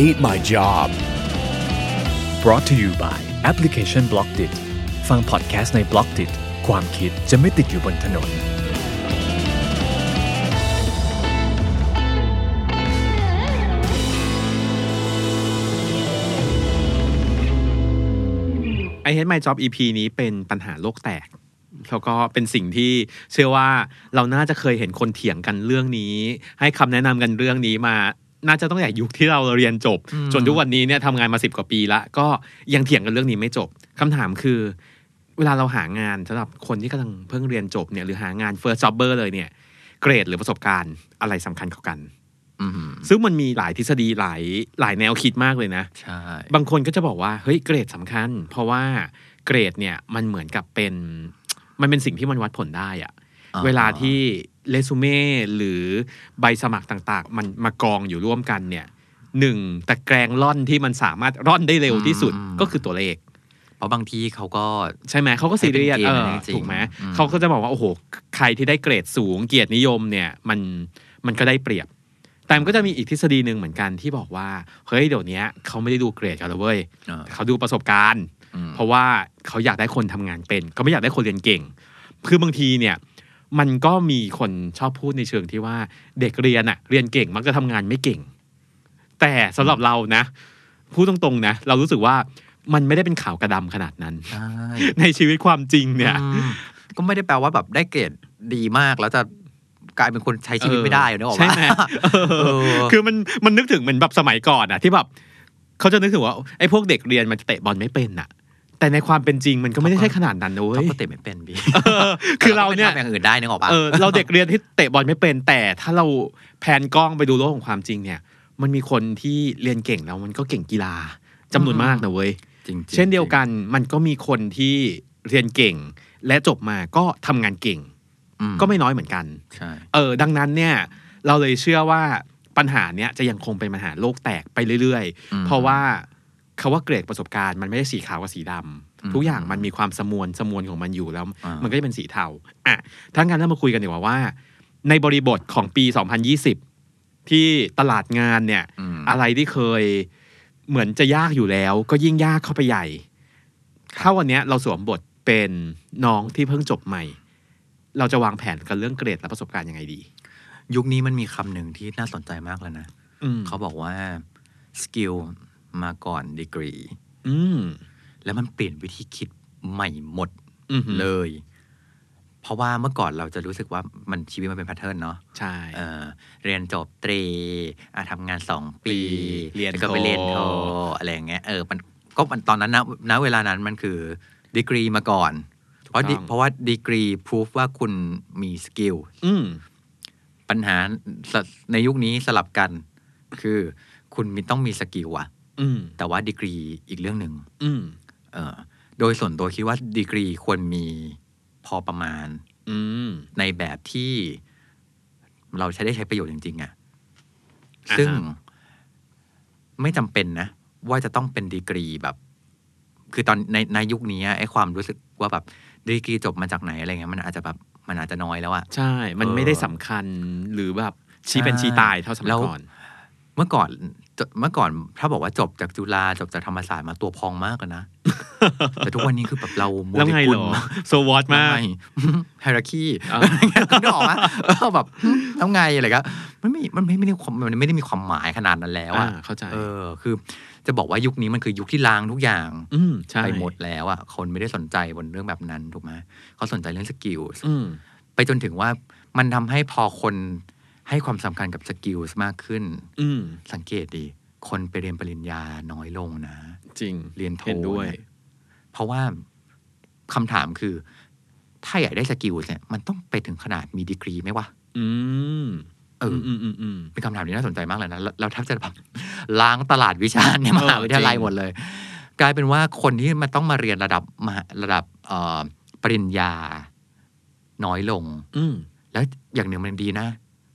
hate my job. brought to you by Application Blockdit ฟังพอดแคสต์ใน Blockdit ความคิดจะไม่ติดอยู่บนถนนไอเฮดไมจ็อบ EP นี้เป็นปัญหาโลกแตกแล้วก็เป็นสิ่งที่เชื่อว่าเราน่าจะเคยเห็นคนเถียงกันเรื่องนี้ ให้คำแนะนำกันเรื่องนี้มา น่าจะต้องแต่ยุคที่เราเรียนจบ จนทุกวันนี้เนี่ยทำงานมาสิบกว่าปีละก็ยังเถียงกันเรื่องนี้ไม่จบคำถามคือเวลาเราหางานสำหรับคนที่กำลังเพิ่งเรียนจบเนี่ยหรือหางาน first jobber เลยเนี่ย เกรดหรือประสบการณ์อะไรสำคัญกว่ากันอืมซึ่งมันมีหลายทฤษฎีหลายหลายแนวคิดมากเลยนะใช่บางคนก็จะบอกว่าเฮ้ยเกรดสำคัญ เพราะว่าเกรดเนี่ยมันเหมือนกับเป็น มันเป็นสิ่งที่มันวัดผลได้อะอ่เวลาที่ เรซูเม่หรือใบสมัครต่างๆ มันมากองอยู่ร่วมกันเนี่ยหนึ่งตะแกรงล่อนที่มันสามารถร่อนได้เร็วที่สุดก็คือตัวเลข เพราะบางทีเขาก็ใช่ไหมเขาก็ซีเรียสให้เป็นเกณฑ์เออจริงๆถูกไหมอืมเขาก็จะบอกว่า โอ้โห ใครที่ได้เกรดสูงเกียรตินิยมเนี่ยมันมันก็ได้เปรียบ แต่มันก็จะมีอีกทฤษฎีหนึ่งเหมือนกันที่บอกว่า เฮ้ยเดี๋ยวนี้เขาไม่ได้ดูเกรดกันแล้วเว้ยเออเขาดูประสบการณ์อืมเพราะว่าเขาอยากได้คนทำงานเป็น เขาไม่อยากได้คนเรียนเก่ง คือบางทีเนี่ย มันก็มีคนชอบพูดในเชิงที่ว่าเด็กเรียนอะเรียนเก่งมักจะทำงานไม่เก่ง แต่สำหรับเรานะพูดตรงๆนะ เรารู้สึกว่ามันไม่ได้เป็นข่าวกระดำขนาดนั้นใช่ในชีวิตความจริงเนี่ยอืมก็ไม่ได้แปลว่าแบบได้เกรดดีมากแล้วจะกลายเป็นคนใช้ชีวิตไม่ได้นึกออกใช่ปะไหมเออคือมันมันนึกถึงเหมือนแบบสมัยก่อนอะที่แบบเขาจะนึกถึงว่าไอ้พวกเด็กเรียนมันจะเตะบอลไม่เป็นอะ แต่ในความเป็นจริงมันก็ไม่ได้ใช่ขนาดนั้นนะเว้เขายก็เตะไม่เป็นพี่เออคือเราเนี่ยก็ไปทำอย่างอื่นได้นึกออกปะเออเราเด็กเรียนที่เตะบอลไม่เป็น แต่ถ้าเราแพนกล้องไปดูโลกของความจริงเนี่ย มันมีคนที่เรียนเก่งแล้วมันก็เก่งกีฬาจำนวนมากนะเว้ยจริงๆเช่นเดียวกันมันก็มีคนที่เรียนเก่ง และจบมาก็ทำงานเก่งอืมก็ไม่น้อยเหมือนกันใช่เออ ดังนั้นเนี่ย เราเลยเชื่อว่าปัญหาเนี้ยจะยังคงเป็นปัญหาโลกแตกไปเรื่อยอืมๆเพราะว่า คาว่าเกรดประสบการณ์มันไม่ได้สีขาวกับสีดำอืมทุกอย่างมันมีความสมวนสมวนของมันอยู่แล้วอ่ามัมันก็จะเป็นสีเทาอะทั้างนั้นเรามาคุยกันดีกว่าว่า ในบริบทของปี 2020 ที่ตลาดงานเนี่ยอืมอะไรที่เคยเหมือนจะยากอยู่แล้ว ก็ยิ่งยากเข้าไปใหญ่ถ้าวันเนี้ยเราสวมบทเป็นน้องที่เพิ่งจบใหม่ เราจะวางแผนกันเรื่องเกรดและประสบการณ์ยังไงดี ยุคนี้มันมีคำหนึ่งที่น่าสนใจมากเลยนะอืมเขาบอกว่า skill มาก่อนดีกรี อืมแล้วมันเปลี่ยนวิธีคิดใหม่หมดอืมเลย เพราะว่าเมื่อก่อนเราจะรู้สึกว่ามันชีวิตมันเป็น pattern เนาะใช่เออเรียนจบตรีอะทำงานสองปี เรียนแล้วก็ไปโทเรียนโทอะไรอย่างเงี้ยเออมันก็มันตอนนั้นนะณเวลานั้นมันคือดีกรีมาก่อน เพราะดิเพราะว่าดีกรีพิสูจน์ว่าคุณมี skill อืมปัญหาสในยุคนี้สลับกัน คือคุณมีต้องมี skill อะอืม แต่ว่าดีกรีอีกเรื่องหนึ่งอืมเออโดยส่วนตัวคิดว่าดีกรีควรมีพอประมาณอืมในแบบที่เราใช้ได้ใช้ประโยชน์จริงๆอะอ่าฮะซึ่งไม่จำเป็นนะ ว่าจะต้องเป็นดีกรีแบบ คือตอนในในยุคนี้ไอ้ความรู้สึกว่าแบบดีกรีจบมาจากไหนอะไรเงี้ยมันอาจจะแบบมันอาจจะน้อยแล้วอะใช่ มันเออไม่ได้สำคัญหรือแบบชี้เป็นใช่ชี้ตายเท่าสมัแล้ยวก่อน เมื่อก่อนจ เมื่อก่อนถ้าบอกว่าจบจากจุฬาจบจากธรรมศาสตร์มาตัวพองมากเลยนะ แต่ทุกวันนี้คือแบบเราโมแล้วเลไงกุเหรลอโซวอตมากไฮรักีอ่านึกออกไหมเออแบบแล้วไงอะไรก็มันไม่มันไม่ไม่ได้ความมันไม่ได้มีความหมายขนาดนั้นแล้วอ่าอะเข้าใจเออคือ จะบอกว่ายุคนี้มันคือยุคที่ล้างทุกอย่างอืมใช่ไปหมดแล้วอะคนไม่ได้สนใจบนเรื่องแบบนั้นถูกไหมเขาสนใจเรื่องสกิลอืมไปจนถึงว่ามันทำให้พอคน ให้ความสำคัญกับสกิลมากขึ้น อืมสังเกตดี คนไปเรียนปริญญาน้อยลงนะ จริงเรียนโทเห็นด้วยเนี่ยเพราะว่าคำถามคือ ถ้าอยากได้ skill เนี่ย มันต้องไปถึงขนาดมีดีกรีไหมวะอืมเอเอออืมอืมอืมเป็นคำถามที่น่าสนใจมากเลยนะเราเราแทบจะแบบล้างตลาดวิชาในมหาวิทยาลัยจริงหมดเลย กลายเป็นว่าคนที่มันต้องมาเรียนระดับมหาระดับเอ่อปริญญา น้อยลง อืมแล้วอย่างหนึ่งมันดีนะ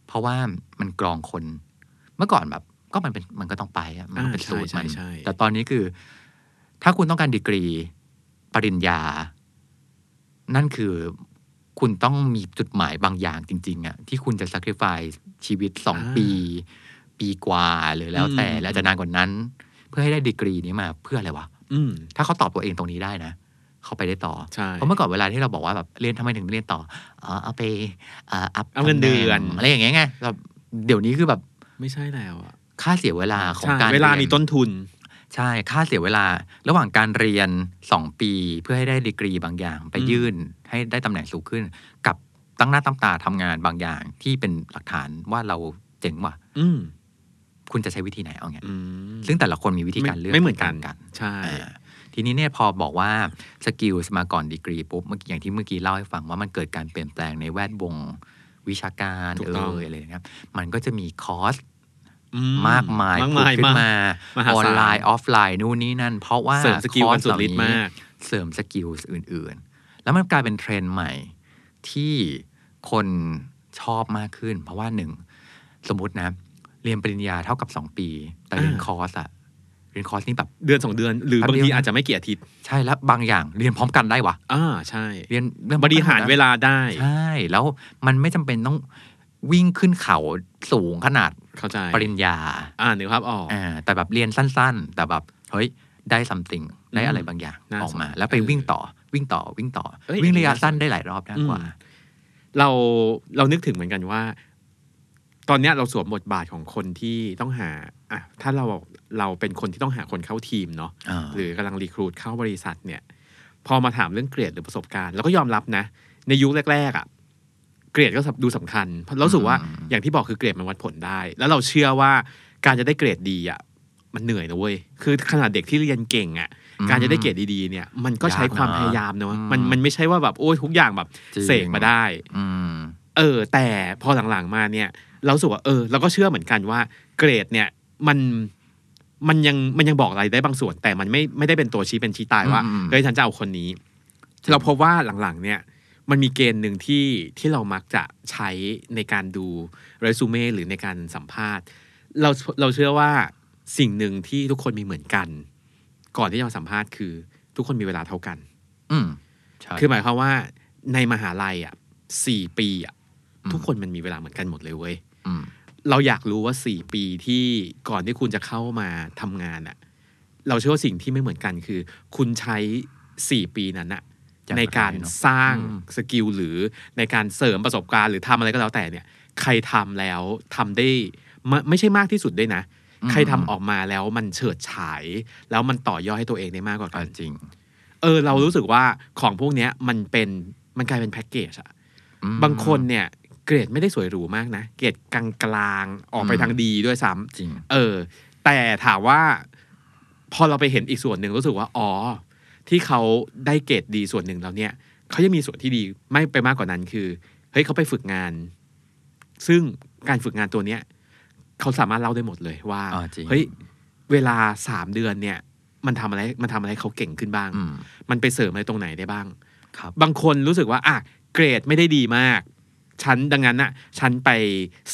เพราะว่ามันกรองคน เมื่อก่อนแบบ ก็มันเป็นมันก็ต้องไปอะมันก็เป็นอ่าสูตรใช่มันใช่ใช่แต่ตอนนี้คือ ถ้าคุณต้องการดีกรี ปริญญา นั่นคือคุณต้องมีจุดหมายบางอย่างจริง ๆอะที่คุณจะ sacrifice ชีวิตสองปี ปีกว่าหรือแล้วแต่แล้วจะนานกว่านั้น เพื่อให้ได้ดีกรีนี้มาเพื่ออะไรวะอืมถ้าเขาตอบตัวเองตรงนี้ได้นะ เขาไปได้ต่อใช่เพราะเมื่อก่อนเวลาที่เราบอกว่าแบบเรียนทำไมถึงไม่เรียนต่ออ๋อเอาไปเอ่ออัพเอาเงินเดือนตำแหอะไรอย่างเงี้ยไงแบบเดี๋ยวนี้คือแบบไม่ใช่แล้วอะค่าเสียเวลาของใช่การเวลารียมีต้นทุน ใช่ค่าเสียเวลาระหว่างการเรียนสองปีเพื่อให้ได้ดีกรีบางอย่าง ไปอืมยื่นให้ได้ตำแหน่งสูงขึ้น กับตั้งหน้าตั้งตาทำงานบางอย่างที่เป็นหลักฐานว่าเราเจ๋งว่ะอืมคุณจะใช้วิธีไหนเอาไงอืมซึ่งแต่ละคนมีวิธีการเลือกไม่เหมือนกันกัน ใช่อ่า ทีนี้เนี่ยพอบอกว่าสกิลมาก่อนดีกรีปุ๊บเมื่อกี้อย่างที่เมื่อกี้เล่าให้ฟังว่ามันเกิดการเปลี่ยนแปลงในแวดวงวิชาการถูกเอต้องออะไรนะครับ มันก็จะมีคอร์สอืมากมายมากผุดมายขึ้นมากมามหาศาลออนไลน์ออฟไลน์นู่นนี่นั่น เพราะว่าเสริมสกิลคอกัร์นสุดฤทธิ์เหล่มาก เสริมสกิลอื่น ๆ แล้วมันกลายเป็นเทรนด์ใหม่ที่คนชอบมากขึ้น เพราะว่าหนึ่ง สมมตินะ เรียนปริญญาเท่ากับสองปี แต่เรียนอ่าคอร์สอะเรียนคอร์สนี่แบบเดือนสองเดือน หรือแป๊บบางเดียวทีอาจจะไม่กี่อาทิตย์ ใช่แล้วบางอย่างเรียนพร้อมกันได้วะอ่าใช่ เรียนเองบริหารเวลาได้ ใช่ แล้วมันไม่จำเป็นต้องวิ่งขึ้นเขาสูงขนาดเข้าใจปริญญา อ่านึกภาพออกอ่าแต่แบบเรียนสั้น ๆ แต่แบบเฮ้ยได้ something ได้อะไรบางอย่างน่าออกมาสนแล้วไปเออวิ่งต่อวิ่งต่อวิ่งต่อเอ้ยวิ่งระยะน่าสนสั้นได้หลายรอบมากกว่าอืมเราเรานึกถึงเหมือนกันว่า ตอนเนี้ยเราสวมบทบาทของคนที่ต้องหา อะถ้าเราเราเป็นคนที่ต้องหาคนเข้าทีมเนาะอ่าหรือกำลังรีครูดเข้าบริษัทเนี่ย พอมาถามเรื่องเกรดหรือประสบการณ์เราก็ยอมรับนะ ในยุคแรกๆอะ่ะเกรดก็ดูสำคัญเพราะเรารู้สึกว่าอย่างที่บอกคือเกรดมันวัดผลได้ แล้วเราเชื่อว่าการจะได้เกรดดีอะ่ะมันเหนื่อยนะเว้ย คือขนาดเด็กที่เรียนเก่งอะ่ะ การจะได้เกรดดีๆเนี่ย มันก็ใช้ความพยายามเนอะมันมันไม่ใช่ว่าแบบโอ้ยทุกอย่างแบบจริงเสกมาได้อืมเออ แต่พอหลังๆมาเนี่ย เรารู้สึกว่าเออเราก็เชื่อเหมือนกันว่าเกรดเนี่ย มันมันยังมันยังบอกอะไรได้บางส่วน แต่มันไม่ไม่ได้เป็นตัวชี้เป็นชี้ตายว่าอืมเฮ้ยฉันจะเอาคนนี้ เราพบว่าหลังๆ เนี่ย มันมีเกณฑ์หนึ่งที่ที่เรามักจะใช้ในการดูเรซูเม่หรือในการสัมภาษณ์ เราเราเชื่อว่าสิ่งหนึ่งที่ทุกคนมีเหมือนกัน ก่อนที่จะมาสัมภาษณ์คือ ทุกคนมีเวลาเท่ากัน อืมใช่คือหมายความว่าในมหาลัยอะสี่ปีอะอืมทุกคนมันมีเวลาเหมือนกันหมดเลยเว้ยอืม เราอยากรู้ว่าสี่ปีที่ก่อนที่คุณจะเข้ามาทำงานอะเราเชื่อว่าสิ่งที่ไม่เหมือนกันคือ คุณใช้สี่ปีนั้นอะอย่างในการไรเนอะสร้างอืมสกิลหรือในการเสริมประสบการณ์หรือทำอะไรก็แล้วแต่เนี่ย ใครทำแล้วทำได้ไม่ไม่ใช่มากที่สุดด้วยนะ ใครทำออกมาแล้วมันเฉิดฉาย แล้วมันต่อยอดให้ตัวเองได้มากกว่าอ่ากันจริง เออ เรารู้สึกว่าของพวกเนี้ยมันเป็นมันกลายเป็นแพ็กเกจอะอืมบางคนเนี่ย เกรดไม่ได้สวยหรูมากนะ เกรดกลางๆออกไปอืมทางดีด้วยซ้ำจริง เออ แต่ถามว่า พอเราไปเห็นอีกส่วนหนึ่งรู้สึกว่า อ๋อ ที่เขาได้เกรดดีส่วนหนึ่งแล้วเนี่ยเขายังมีส่วนที่ดีไม่ไปมากกว่านั้นคือเฮ้ยเขาไปฝึกงาน ซึ่งการฝึกงานตัวเนี้ยเขาสามารถเล่าได้หมดเลยว่าอ่าจริงเฮ้ยเวลาสามเดือนเนี่ย มันทำอะไรมันทำอะไรให้เขาเก่งขึ้นบ้างอืมมันไปเสริมอะไรตรงไหนได้บ้าง ครับ บางคนรู้สึกว่าอะเกรดไม่ได้ดีมาก ฉันดังนั้นน่ะฉันไป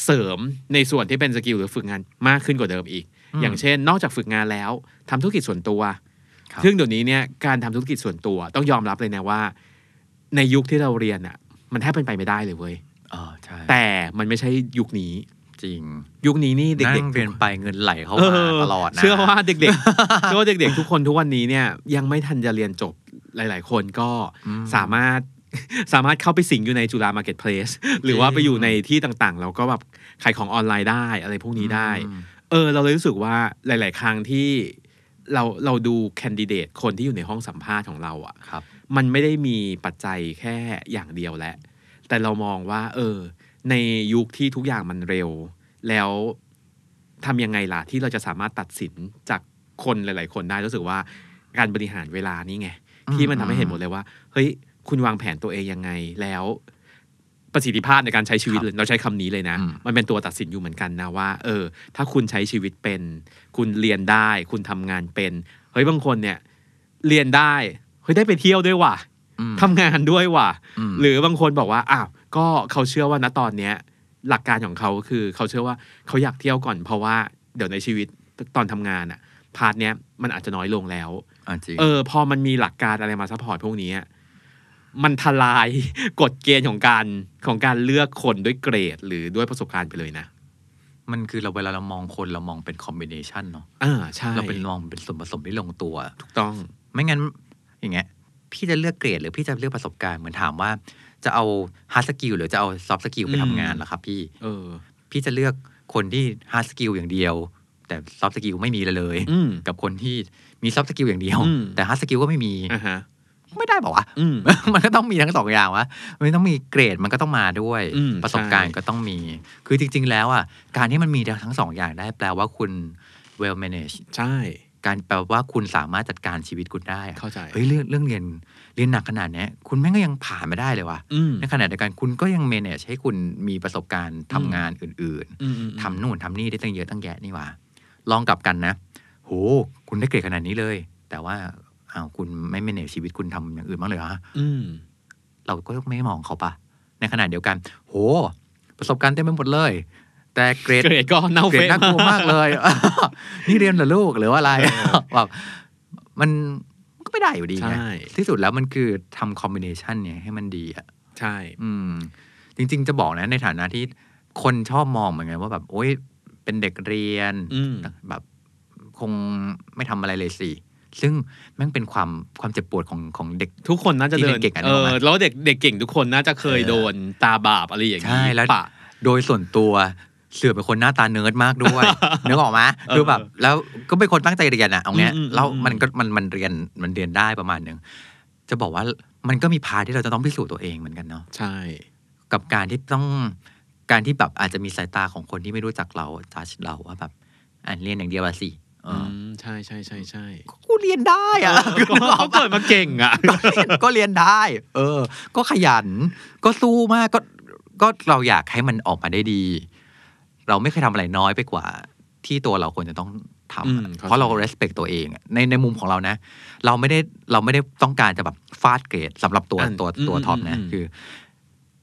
เสริมในส่วนที่เป็นสกิลหรือฝึกงานมากขึ้นกว่าเดิมอีกอืมอย่างเช่น นอกจากฝึกงานแล้วทำธุรกิจส่วนตัวครับซึ่งเดี๋ยวนี้เนี่ยการทำธุรกิจส่วนตัวต้องยอมรับเลยนะว่า ในยุคที่เราเรียนอะมันแทบเป็นไปไม่ได้เลยเว้ยอ่าใช่แต่มันไม่ใช่ยุคนี้จริง ยุคนี้นี่เด็กๆนั่งเรียนไปเงินไหลเข้ามาเออตลอดนะเชื่อว่าเด็กๆเชื่อว่าเด็กๆทุกคนทุกวันนี้เนี่ยยังไม่ทันจะเรียนจบหลาย ๆ คนก็อืมสามารถ สามารถเข้าไปสิงอยู่ในจุฬา marketplace หรือว่าไปอยู่ในที่ต่างๆแล้วก็แบบขายของออนไลน์ได้อะไรพวกนี้ได้อืมเออ เราเลยรู้สึกว่าหลาย ๆ ครั้งที่เราเราดู candidate คนที่อยู่ในห้องสัมภาษณ์ของเราอะครับมันไม่ได้มีปัจจัยแค่อย่างเดียวแหละ แต่เรามองว่า เออ ในยุคที่ทุกอย่างมันเร็ว แล้วทำยังไงล่ะที่เราจะสามารถตัดสินจากคนหลาย ๆ คนได้รู้สึกว่าการบริหารเวลานี่ไงอืมที่มันทำให้เห็นหมดเลยว่า เฮ้ย คุณวางแผนตัวเองยังไงแล้วประสิทธิภาพในการใช้ชีวิตครับเลยเราใช้คำนี้เลยนะอืมมันเป็นตัวตัดสินอยู่เหมือนกันนะว่า เออ ถ้าคุณใช้ชีวิตเป็น คุณเรียนได้ คุณทำงานเป็น เฮ้ยบางคนเนี่ย เรียนได้ เฮ้ยได้ไปเที่ยวด้วยว่ะอืมทำงานด้วยว่ะอืมหรือบางคนบอกว่าอ้าวก็เขาเชื่อว่าณตอนเนี้ย หลักการของเขาคือ เขาเชื่อว่าเขาอยากเที่ยวก่อน เพราะว่าเดี๋ยวในชีวิตตอนทำงานอะ part เนี้ยมันอาจจะน้อยลงแล้วอะจริงเออ พอมันมีหลักการอะไรมา support พวกนี้อะ มันทลายกฎเกณฑ์ของการของการเลือกคนด้วยเกรด หรือด้วยประสบการณ์ไปเลยนะ มันคือเราเวลาเรามองคนเรามองเป็น combination เนาะอ่าใช่เราเป็นมองเป็นส่วนผสมที่ลงตัว ถูกต้อง ไม่งั้นอย่างเงี้ยพี่จะเลือกเกรด หรือพี่จะเลือกประสบการณ์เหมือนถามว่า จะเอา hard skill หรือจะเอา soft skill ไปอืมทำงานเหรอครับ พี่ เออ พี่จะเลือกคนที่ hard skill อย่างเดียว แต่ soft skill ไม่มีเลยเลยอืมกับคนที่มี soft skill อย่างเดียวอืมแต่ hard skill ก็ไม่มีอ่าฮะ ไม่ได้เปล่าวะอืมมันก็ต้องมีทั้งสองอย่างวะมันต้องมีเกรดมันก็ต้องมาด้วยอืมประสบการณ์ใช่ก็ต้องมี คือจริง ๆ แล้วอะการที่มันมีทั้งสองอย่างได้ แปลว่าคุณ well manage ใช่ การแปลว่าคุณสามารถจัดการชีวิตคุณได้อะเข้าใจเฮ้ยเรื่องเรื่องเรียนเรียนหนักขนาดเนี้ยคุณแม่งก็ยังผ่านมาได้เลยว่ะอืมในขณะเดียวกันคุณก็ยัง manage ให้คุณมีประสบการณ์ทำงานอื่นอืมอืมๆทำนู่นทำนี่ได้ตั้งเยอะตั้งแยะนี่หว่าลองกลับกันนะโหคุณได้เกรดขนาดนี้เลย แต่ว่า อ้าวคุณไม่ manage ชีวิตคุณทำอย่างอื่นบ้างเลยเหรออืมเราก็ไม่มองเขาปะในขณะเดียวกัน โห ประสบการณ์เต็มไปหมดเลย แต่เกรดเกรดก็เน่าเกรดเฟะน่ากลัวมากเลย นี่เรียนเหรอลูกหรือว่าอะไรแบบมันก็ไม่ได้อยู่ดีไงใช่ที่สุดแล้วมันคือทำคอมบิเนชันเนี่ยให้มันดีอะใช่ อืม จริง ๆ จะบอกนะในฐานะที่คนชอบมองเหมือนกันว่าแบบ โอ๊ยเป็นเด็กเรียนอืมแบบคงไม่ทำอะไรเลยสิ ซึ่งแม่งเป็นความความเจ็บปวดของของเด็กทุกคนน่าจะที่เดิเรียนนเก่งอะเอนึกออกอไหมแล้วเด็กเด็กเก่งทุกคนน่าจะเคยเออโดนตราบาปอะไรอย่างนี้ใช่แล้วปะโดยส่วนตัวเสือเป็นคนหน้าตาเนิร์ดมากด้วยนึกออกไหมเออคือแบบแล้วก็เป็นคนตั้งใจเรียนอะเอาเนี้ยอืมอืมแล้วอืมมันก็มันมันเรียนมันเรียนได้ประมาณหนึ่งจะบอกว่ามันก็มี part ที่เราจะต้องพิสูจน์ตัวเองเหมือนกันเนาะใช่ กับการที่ต้องการที่แบบอาจจะมีสายตาของคนที่ไม่รู้จักเราจัดเราว่าแบบอ่านเรียนอย่างเดียวอะสิเออือม ใช่ใช่ใช่ใช่กูเรียนได้อะก็เขาเกิดมาเก่งอะก็เรียนได้ เออ ก็ขยัน ก็สู้มากก็ก็เราอยากให้มันออกมาได้ดี เราไม่เคยทำอะไรน้อยไปกว่า ที่ตัวเราควรจะต้องทำอือะมเข้าใจเพราะเรา respect ตัวเองอะในในมุมของเรานะ เราไม่ได้เราไม่ได้ต้องการจะแบบฟาดเกรดสำหรับตัวอันตัวอืมตัวท็อปนะอืมคือ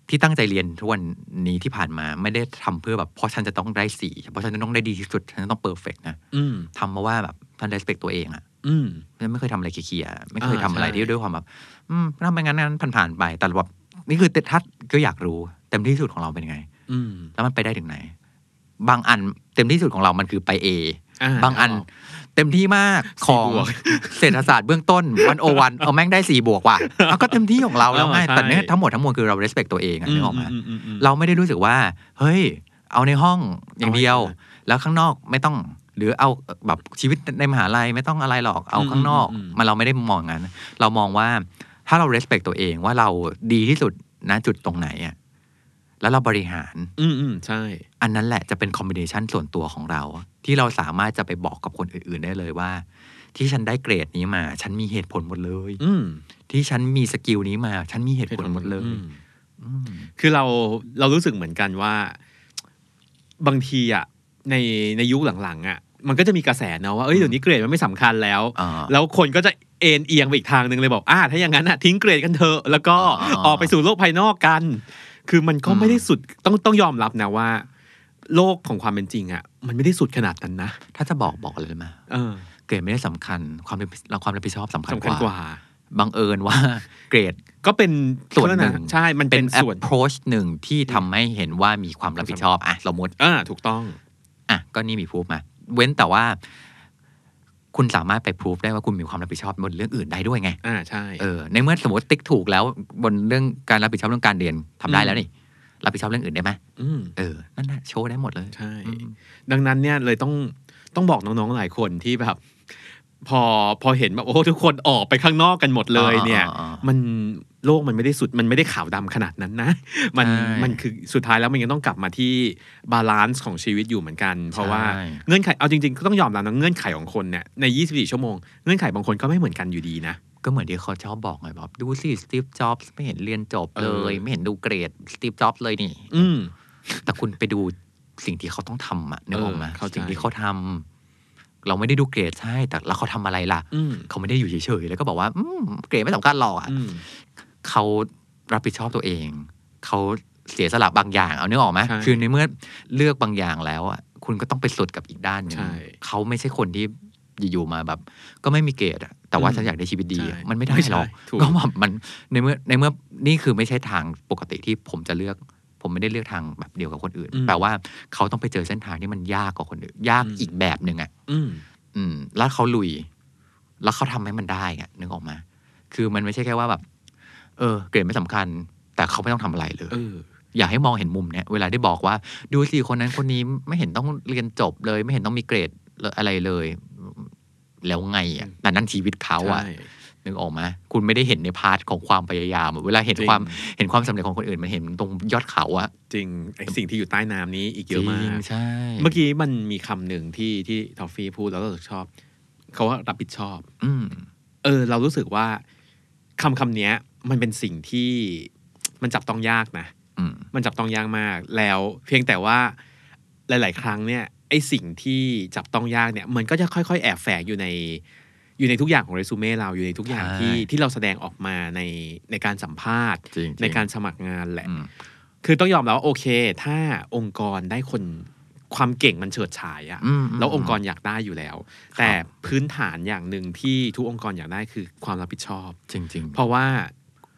ที่ตั้งใจเรียนทุกวันนี้ที่ผ่านมาไม่ได้ทำเพื่อแบบเพราะฉันจะต้องได้สี่เพราะฉันจะต้องได้ดีที่สุด ฉันจะต้องเพอร์เฟกนะอืมทำมาว่าแบบฉัน respect ตัวเองอะอืมไม่เคยทำอะไรเคลียร์ๆไม่เคยอ่าทำอะไรใช่ที่ด้วยความแบบอืมทำไปงั้นนั้นผ่านๆไปแต่แบบนี่คือถ้าก็อยากรู้ เต็มที่สุดของเราเป็นยังไง อืมแล้วมันไปได้ถึงไหน บางอันเต็มที่สุดของเรามันคือไปเออ่ บางอัน เต็มที่มากของบวกเศรษฐศาสตร์เบื้องต้นวันโอวันเอาแม่งได้สี่บวกว่ะเอาก็เต็มที่ของเราแล้วไงเออใช่แต่เนี้ยทั้งหมดทั้งมวลคือเรา respect ตัวเองอะนึกออกไหมอืมอืมอืมเราไม่ได้รู้สึกว่า เฮ้ย เอาในห้องอย่างเดียวเอาให้แล้วข้างนอกไม่ต้องหรือเอาแบบชีวิตในมหาลัยไม่ต้องอะไรหรอกเอาข้างนอกอืมอืมอืมมันเราไม่ได้มองอย่างนั้น เรามองว่าถ้าเรา respect ตัวเองว่าเราดีที่สุดณจุดตรงไหนอะ แล้วเราบริหาร อืมอืมใช่ อันนั้นแหละจะเป็นคอมบิเนชันส่วนตัวของเรา ที่เราสามารถจะไปบอกกับคนอื่นๆได้เลยว่า ที่ฉันได้เกรดนี้มา ฉันมีเหตุผลหมดเลย อืมที่ฉันมี skill นี้มา ฉันมีเหตุผลหมดเลยอืมอืมคือเราเรารู้สึกเหมือนกันว่า บางทีอะในในยุคหลังๆอะมันก็จะมีกระแสเนาะว่าเอ้ยเดี๋ยวนี้เกรดมันไม่สำคัญแล้วอ่าแล้วคนก็จะเอ็นเอียงไปอีกทางหนึ่งเลยบอกอ่าถ้าอย่างนั้นอะทิ้งเกรดกันเถอะแล้วก็อ่าออกไปสู่โลกภายนอกกัน คือมันก็อืมไม่ได้สุดต้องต้องยอมรับนะว่า โลกของความเป็นจริงอะมันไม่ได้สุดขนาดนั้นนะ ถ้าจะบอกบอกเลยไหมเออเกรดไม่ได้สำคัญ ความรับเราความรับผิดชอบสำคัญสำคัญกกว่าว่าบังเอิญว่าเกรดก็เป็นส่วนหนึ่งใช่มันเป็เป็นนส่วน approach หนึ่งที่ทำให้เห็นว่ามีความรับผิดชอบอะสมมติอ่าถูกต้องอะก็นี่มีพูฟมา เว้นแต่ว่า คุณสามารถไปพูฟได้ว่าคุณมีความรับผิดชอบบนเรื่องอื่นได้ด้วยไงอ่าใช่เออในเมื่อสมมติติ๊กถูกแล้วบนเรื่องการรับผิดชอบเรื่องการเรียนทำได้อืมแล้วนี่รับผิดชอบเรื่องอื่นได้ไหมอืมเออ นั่นแหละโชว์ได้หมดเลย ใช่อืมดังนั้นเนี่ยเลยต้องต้องบอกน้องๆหลายคนที่แบบ พอพอเห็นแบบโอ้ทุกคนออกไปข้างนอกกันหมดเลยเนี่ยอ่าอ่าอ่ามัมันโลกมันไม่ได้สุดมันไม่ได้ขาวดำขนาดนั้นนะ มันใช่มันคือสุดท้ายแล้วมันยังต้องกลับมาที่ balance ของชีวิตอยู่เหมือนกัน เพราะว่าใช่เงื่อนไขเอาจริงๆก็ต้องยอมรับนะเงื่อนไขของคนเนี่ยใน 24 ชั่วโมงเงื่อนไขบางคนก็ไม่เหมือนกันอยู่ดีนะก็เหมือนที่เขาชอบบอกไงแบบดูสิสตีฟจ็อบส์ไม่เห็นเรียนจบเลยเออไม่เห็นดูเกรดสตีฟจ็อบส์เลยนี่ อืมแต่คุณไปดูสิ่งที่เขาต้องทำอะนึกออกไหมเออเข้าใจสิ่งที่เขาทำ เราไม่ได้ดูเกรดใช่แต่แล้วเขาทำอะไรล่ะอืมเขาไม่ได้อยู่เฉยๆแล้วก็บอกว่าอืมเกรดไม่สำคัญหรอกอะอืมเขารับผิดชอบตัวเองเขาเสียสละบางอย่างเอาเนื้อออกไหมใช่คือในเมื่อเลือกบางอย่างแล้วอะคุณก็ต้องไปสุดกับอีกด้านหนึงใช่เขาไม่ใช่คนที่อยู่ๆมาแบบ ก็ไม่มีเกรดอะแต่ว่าอืมฉันอยากได้ชีวิตดีใช่มันไม่ได้ไม่ใช่หรอกถูกก็แบบมันในเมื่อในเมื่อนี่คือไม่ใช่ทางปกติที่ผมจะเลือก ผมไม่ได้เลือกทางแบบเดียวกับคนอื่น แปลว่าเขาต้องไปเจอเส้นทางที่มันยากกว่าคนอื่น ยากอีกแบบหนึ่งอะอืมอืมแล้วเขาลุย แล้วเขาทำให้มันได้อะนึกออกมา คือมันไม่ใช่แค่ว่าแบบ เออ เกรดไม่สำคัญ แต่เขาไม่ต้องทำอะไรเลยเอออยากให้มองเห็นมุมเนี้ยเวลาได้บอกว่าดูสิคนนั้นคนนี้ไม่เห็นต้องเรียนจบเลย ไม่เห็นต้องมีเกรดอะไรเลย แล้วไงอะแต่นั่นชีวิตเขาอะใช่ นึกออกไหมคุณไม่ได้เห็นใน part ของความพยายามอะเวลาเห็นจริงความเห็นความสำเร็จของคนอื่นมันเห็นตรงยอดเขาอะจริงไอสิ่งที่อยู่ใต้น้ำนี้อีกเยอะมากจริงใช่เมื่อกี้มันมีคำหนึ่งที่ที่ทอฟฟี่พูดแล้วเราชอบเขาว่ารับผิดชอบ อืมเออ เรารู้สึกว่าคำคำเนี้ยมันเป็นสิ่งที่มันจับต้องยากนะอืมมันจับต้องยากมาก แล้วเพียงแต่ว่าหลาย ๆ ครั้งเนี่ยไอสิ่งที่จับต้องยากเนี่ย มันก็จะค่อย ๆ แอบแฝงอยู่ใน อยู่ในทุกอย่างของเรซูเม่เราอยู่ในทุกอย่างใช่ที่ที่เราแสดงออกมาในในการสัมภาษณ์จริงๆในการสมัครงานแหละอืมคือต้องยอมรับว่าโอเค ถ้าองค์กรได้คนความเก่งมันเฉิดฉายอะอืมแล้วองค์กรอยากได้อยู่แล้ว แต่พื้นฐานอย่างหนึ่งที่ทุกองค์กรอยากได้คือความรับผิดชอบ จริง ๆ เพราะว่า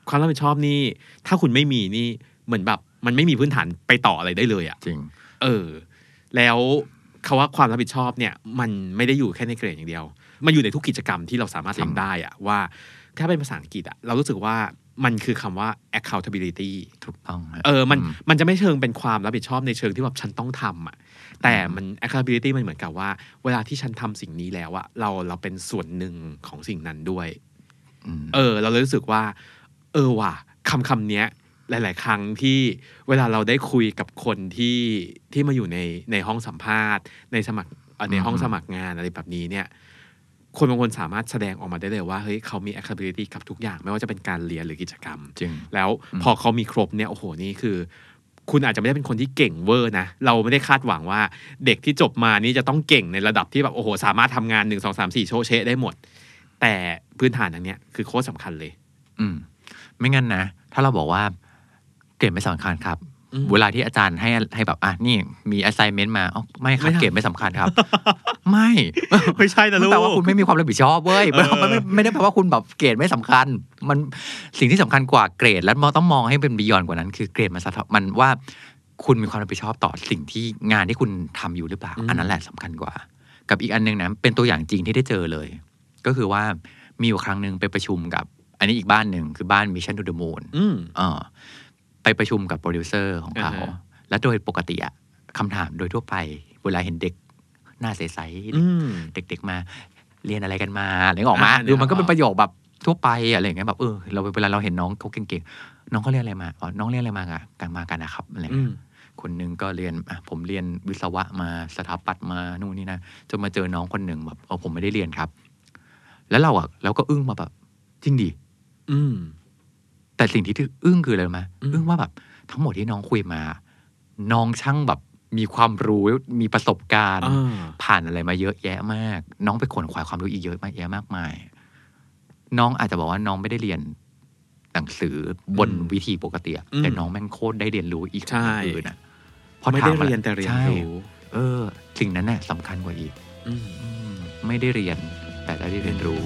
ความรับผิดชอบนี่ ถ้าคุณไม่มีนี่เหมือนแบบมันไม่มีพื้นฐานไปต่ออะไรได้เลยอะจริง เออ แล้วคาว่าความรับผิดชอบเนี่ย มันไม่ได้อยู่แค่ในเกรดอย่างเดียว มันอยู่ในทุกกิจกรรมที่เราสามารถจริทำงได้อะว่าถ้าเป็นภาษาอังกฤษอะเรารู้สึกว่ามันคือคำว่า accountability ถูกต้องฮะเออมันมมันจะไม่เชิงเป็นความรับผิดชอบในเชิงที่แบบฉันต้องทำอะแต่มัน accountability มันเหมือนกับว่า เวลาที่ฉันทำสิ่งนี้แล้วอะเราเราเป็นส่วนหนึ่งของสิ่งนั้นด้วยอืมเออ เราเลยรู้สึกว่า เออว่ะคำคำเนี้ย หลาย ๆ ครั้งที่เวลาเราได้คุยกับคนที่ที่มาอยู่ในในห้องสัมภาษณ์ ในสมัครเอ่อในห้องสมัครงานอะไรแบบนี้เนี่ย คนบางคนสามารถแสดงออกมาได้เลยว่าเฮ้ยเขามี accountability กับทุกอย่าง ไม่ว่าจะเป็นการเรียนหรือกิจกรรม จริง แล้วพอเขามีครบเนี่ยโอ้โหนี่คือ คุณอาจจะไม่ได้เป็นคนที่เก่งเวอร์นะ เราไม่ได้คาดหวังว่าเด็กที่จบมานี่จะต้องเก่งในระดับที่แบบโอ้โหสามารถทำงานหนึ่งสองสามสี่โชว์เชะได้หมด แต่พื้นฐานอันเนี้ยคือโค้ชสำคัญเลย อืม ไม่งั้นนะ ถ้าเราบอกว่าเกรดไม่สำคัญครับอืม เวลาที่อาจารย์ให้ให้แบบอะนี่มี assignment มาอ๋อไม่ครับไม่ทำเกรดไม่สำคัญครับ ไม่ไม่ใช่นะลูกแปลว่าคุณไม่มีความรับผิดชอบเว้ยเออมันไม่ไม่ได้แปลว่าคุณแบบเกรดไม่สำคัญ มันสิ่งที่สำคัญกว่าเกรด แล้วมองต้องมองให้เป็น beyond กว่านั้น คือเกรดมันสะท้อนมันว่า คุณมีความรับผิดชอบต่อสิ่งที่งานที่คุณทำอยู่หรือเปล่าอันนั้นแหละสำคัญกว่า กับอีกอันหนึ่งนะเป็นตัวอย่างจริงที่ได้เจอเลย ก็คือว่ามีอยู่ครั้งหนึ่งไปประชุมกับ อันนี้อีกบ้านหนึ่งคือบ้าน Mission to the Moon อืมเออ ไปประชุมกับโปรดิวเซอร์ของเขาอ่าฮะและโดยปกติอะคำถามโดยทั่วไป เวลาเห็นเด็กหน้าใสๆอืมเด็ก ๆ มาเรียนอะไรกันมาอะไรออกมาอ่าดูมันก็นึกออกเป็นประโยคแบบทั่วไปอะไรอย่างเงี้ยแบบเออเราเวลาเราเห็นน้องเขาเก่งๆน้องเขาเรียนอะไรมาอ๋อน้องเรียนอะไรมาอะกันมากันนะครับอะไรอืเงี้มยคนหนึงก็เรียนอะผมเรียนวิศวะมาสถาปัตย์มานู่นนี่นะจนมาเจอน้องคนหนึ่งแบบเออผมไม่ได้เรียนครับ แล้วเราอะเราก็อึ้งมาแบบจริงดิอืม แต่สิ่งที่อึ้งคืออะไรรู้ไหมอืมอึ้งว่าแบบทั้งหมดที่น้องคุยมา น้องช่างแบบมีความรู้มีประสบการณ์อ่าผ่านอะไรมาเยอะแยะมาก น้องไปขวนขวายความรู้อีกเยอะมากแยะมากมาย น้องอาจจะบอกว่าน้องไม่ได้เรียนหนังสือบนอืมวิธีปกติอะอืมแต่น้องแม่งโคตรได้เรียนรู้อีกใช่อื่นอะเพราะไม่ได้ถาอะเรียนแต่เรียนใช่รู้เออ สิ่งนั้นน่ะสำคัญกว่าอีกอืมอืมไม่ได้เรียนแต่ได้เรียนรู้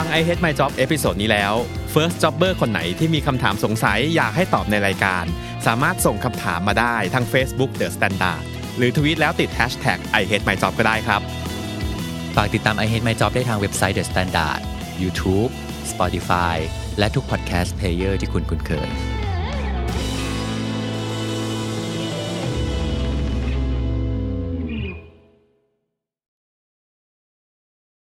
ฟัง I Hate My Job episode นี้แล้ว First Jobber คนไหนที่มีคำถามสงสัยอยากให้ตอบในรายการ สามารถส่งคำถามมาได้ทาง Facebook The Standard หรือทวีตแล้วติด Hashtag I Hate My Job ก็ได้ครับ ฝากติดตาม I Hate My Job ได้ทางเว็บไซต์ The Standard YouTube Spotify และทุก podcast player ที่คุณคุ้นเคย